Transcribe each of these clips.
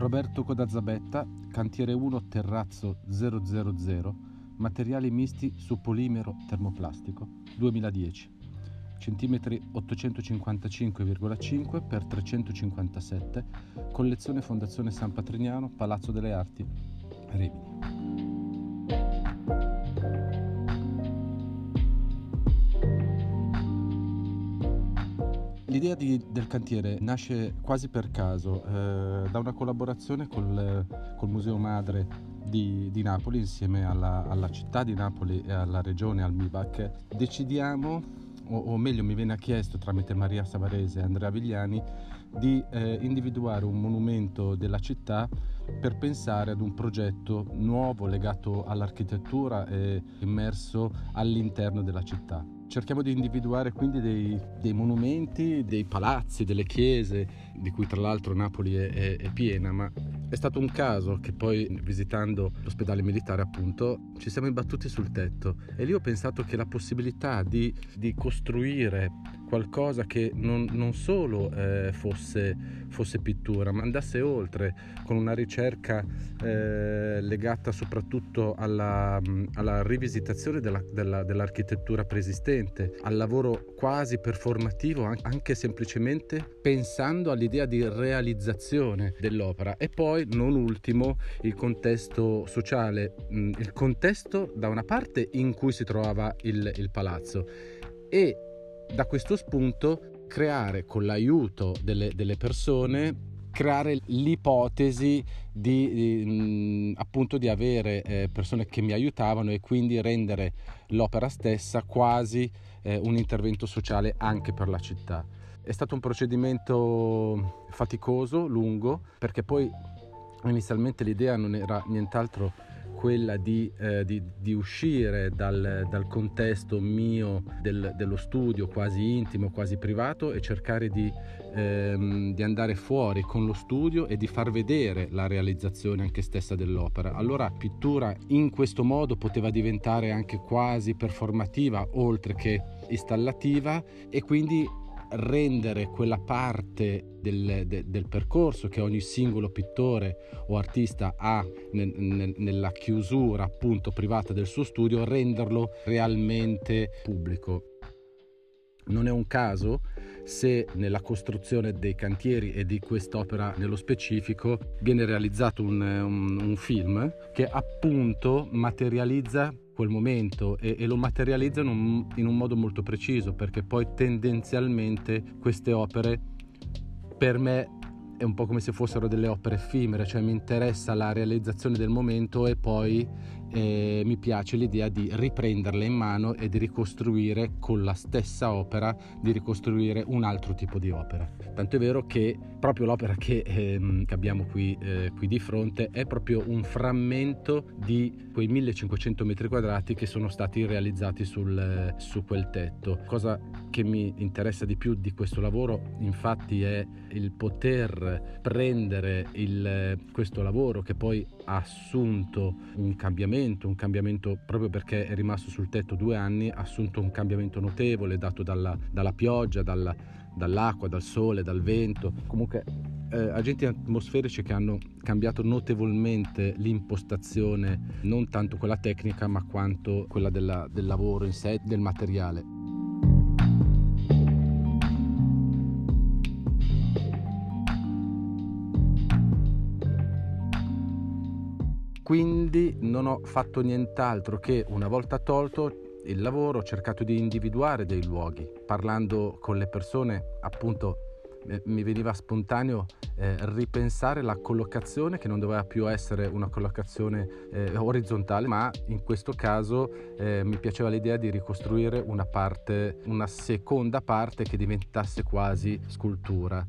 Roberto Codazzabetta, cantiere 1 terrazzo 000, materiali misti su polimero termoplastico 2010 centimetri 855,5 x 357 collezione Fondazione San Patrignano Palazzo delle Arti Rimini L'idea di, del cantiere nasce quasi per caso eh, da una collaborazione col, col Museo Madre di, di Napoli insieme alla, alla, città di Napoli e alla regione, al MIBAC. Decidiamo, o, o meglio mi viene chiesto tramite Maria Savarese e Andrea Vigliani, di eh, individuare un monumento della città per pensare ad un progetto nuovo legato all'architettura e immerso all'interno della città. Cerchiamo di individuare quindi dei, dei, monumenti, dei palazzi, delle chiese, di cui tra l'altro Napoli è, è, è, piena, ma è stato un caso che poi visitando l'ospedale militare appunto ci siamo imbattuti sul tetto. E lì ho pensato che la possibilità di, di costruire qualcosa che non, non solo eh, fosse, fosse, pittura, ma andasse oltre con una ricerca eh, legata soprattutto alla, alla rivisitazione della, della, dell'architettura preesistente, al lavoro quasi performativo, anche semplicemente pensando all'idea di realizzazione dell'opera. E poi non ultimo il contesto sociale, il contesto da una parte in cui si trovava il, il palazzo e da questo spunto creare con l'aiuto delle, delle persone creare l'ipotesi di, di, appunto di avere eh, persone che mi aiutavano e quindi rendere l'opera stessa quasi eh, un intervento sociale anche per la città. È stato un procedimento faticoso, lungo, perché poi inizialmente l'idea non era nient'altro quella di, eh, di, di uscire dal, dal, contesto mio del, dello studio quasi intimo, quasi privato e cercare di, ehm, di, andare fuori con lo studio e di far vedere la realizzazione anche stessa dell'opera. Allora pittura in questo modo poteva diventare anche quasi performativa oltre che installativa e quindi rendere quella parte del, de, del, percorso che ogni singolo pittore o artista ha nel, nel, nella chiusura appunto privata del suo studio, renderlo realmente pubblico. Non è un caso se nella costruzione dei cantieri e di quest'opera nello specifico viene realizzato un, un, un film che appunto materializza quel momento e, e lo materializzano in un modo molto preciso perché poi tendenzialmente queste opere per me è un po' come se fossero delle opere effimere, cioè mi interessa la realizzazione del momento e poi eh, mi piace l'idea di riprenderle in mano e di ricostruire con la stessa opera, di ricostruire un altro tipo di opera. Tanto è vero che proprio l'opera che, ehm, che abbiamo qui, eh, qui, di fronte è proprio un frammento di quei 1500 metri quadrati che sono stati realizzati sul, su quel tetto. Cosa che mi interessa di più di questo lavoro infatti è il poter prendere il, questo lavoro che poi ha assunto un cambiamento, un cambiamento proprio perché è rimasto sul tetto due anni, ha assunto un cambiamento notevole dato dalla, dalla pioggia, dalla, dall'acqua, dal sole, dal vento, comunque eh, agenti atmosferici che hanno cambiato notevolmente l'impostazione, non tanto quella tecnica ma quanto quella della, del lavoro in sé, del materiale. Quindi non ho fatto nient'altro che una volta tolto il lavoro ho cercato di individuare dei luoghi, parlando con le persone appunto mi veniva spontaneo eh, ripensare la collocazione che non doveva più essere una collocazione eh, orizzontale ma in questo caso eh, mi piaceva l'idea di ricostruire una parte una seconda parte che diventasse quasi scultura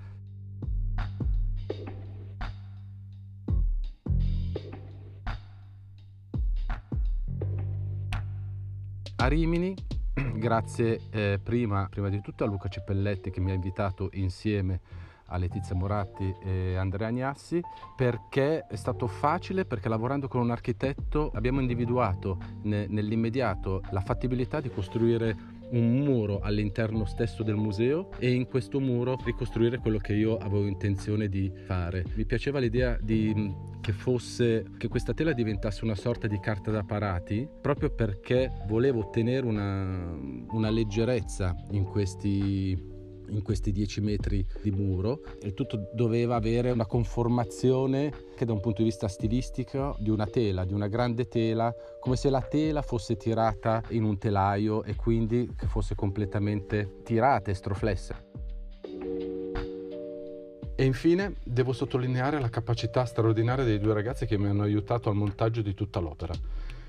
a Rimini, grazie eh, prima, prima, di tutto a Luca Cepelletti che mi ha invitato insieme a Letizia Moratti e Andrea Agnassi perché è stato facile perché lavorando con un architetto abbiamo individuato ne, nell'immediato la fattibilità di costruire un muro all'interno stesso del museo e in questo muro ricostruire quello che io avevo intenzione di fare. Mi piaceva l'idea di che fosse che questa tela diventasse una sorta di carta da parati proprio perché volevo ottenere una, una leggerezza in questi in questi 10 metri di muro e tutto doveva avere una conformazione che da un punto di vista stilistico di una tela, di una grande tela, come se la tela fosse tirata in un telaio e quindi che fosse completamente tirata e stroflessa. E infine devo sottolineare la capacità straordinaria dei due ragazzi che mi hanno aiutato al montaggio di tutta l'opera.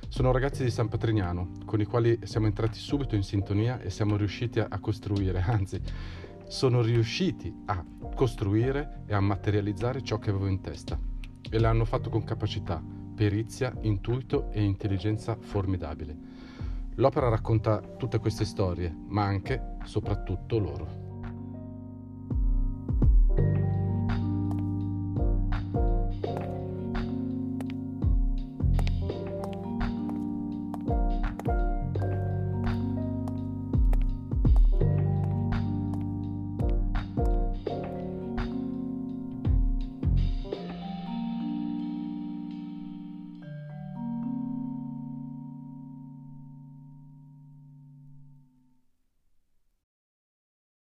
Sono ragazzi di San Patrignano, con i quali siamo entrati subito in sintonia e siamo riusciti a costruire, anzi sono riusciti a costruire e a materializzare ciò che avevo in testa e l'hanno fatto con capacità, perizia, intuito e intelligenza formidabile. L'opera racconta tutte queste storie, ma anche, soprattutto loro.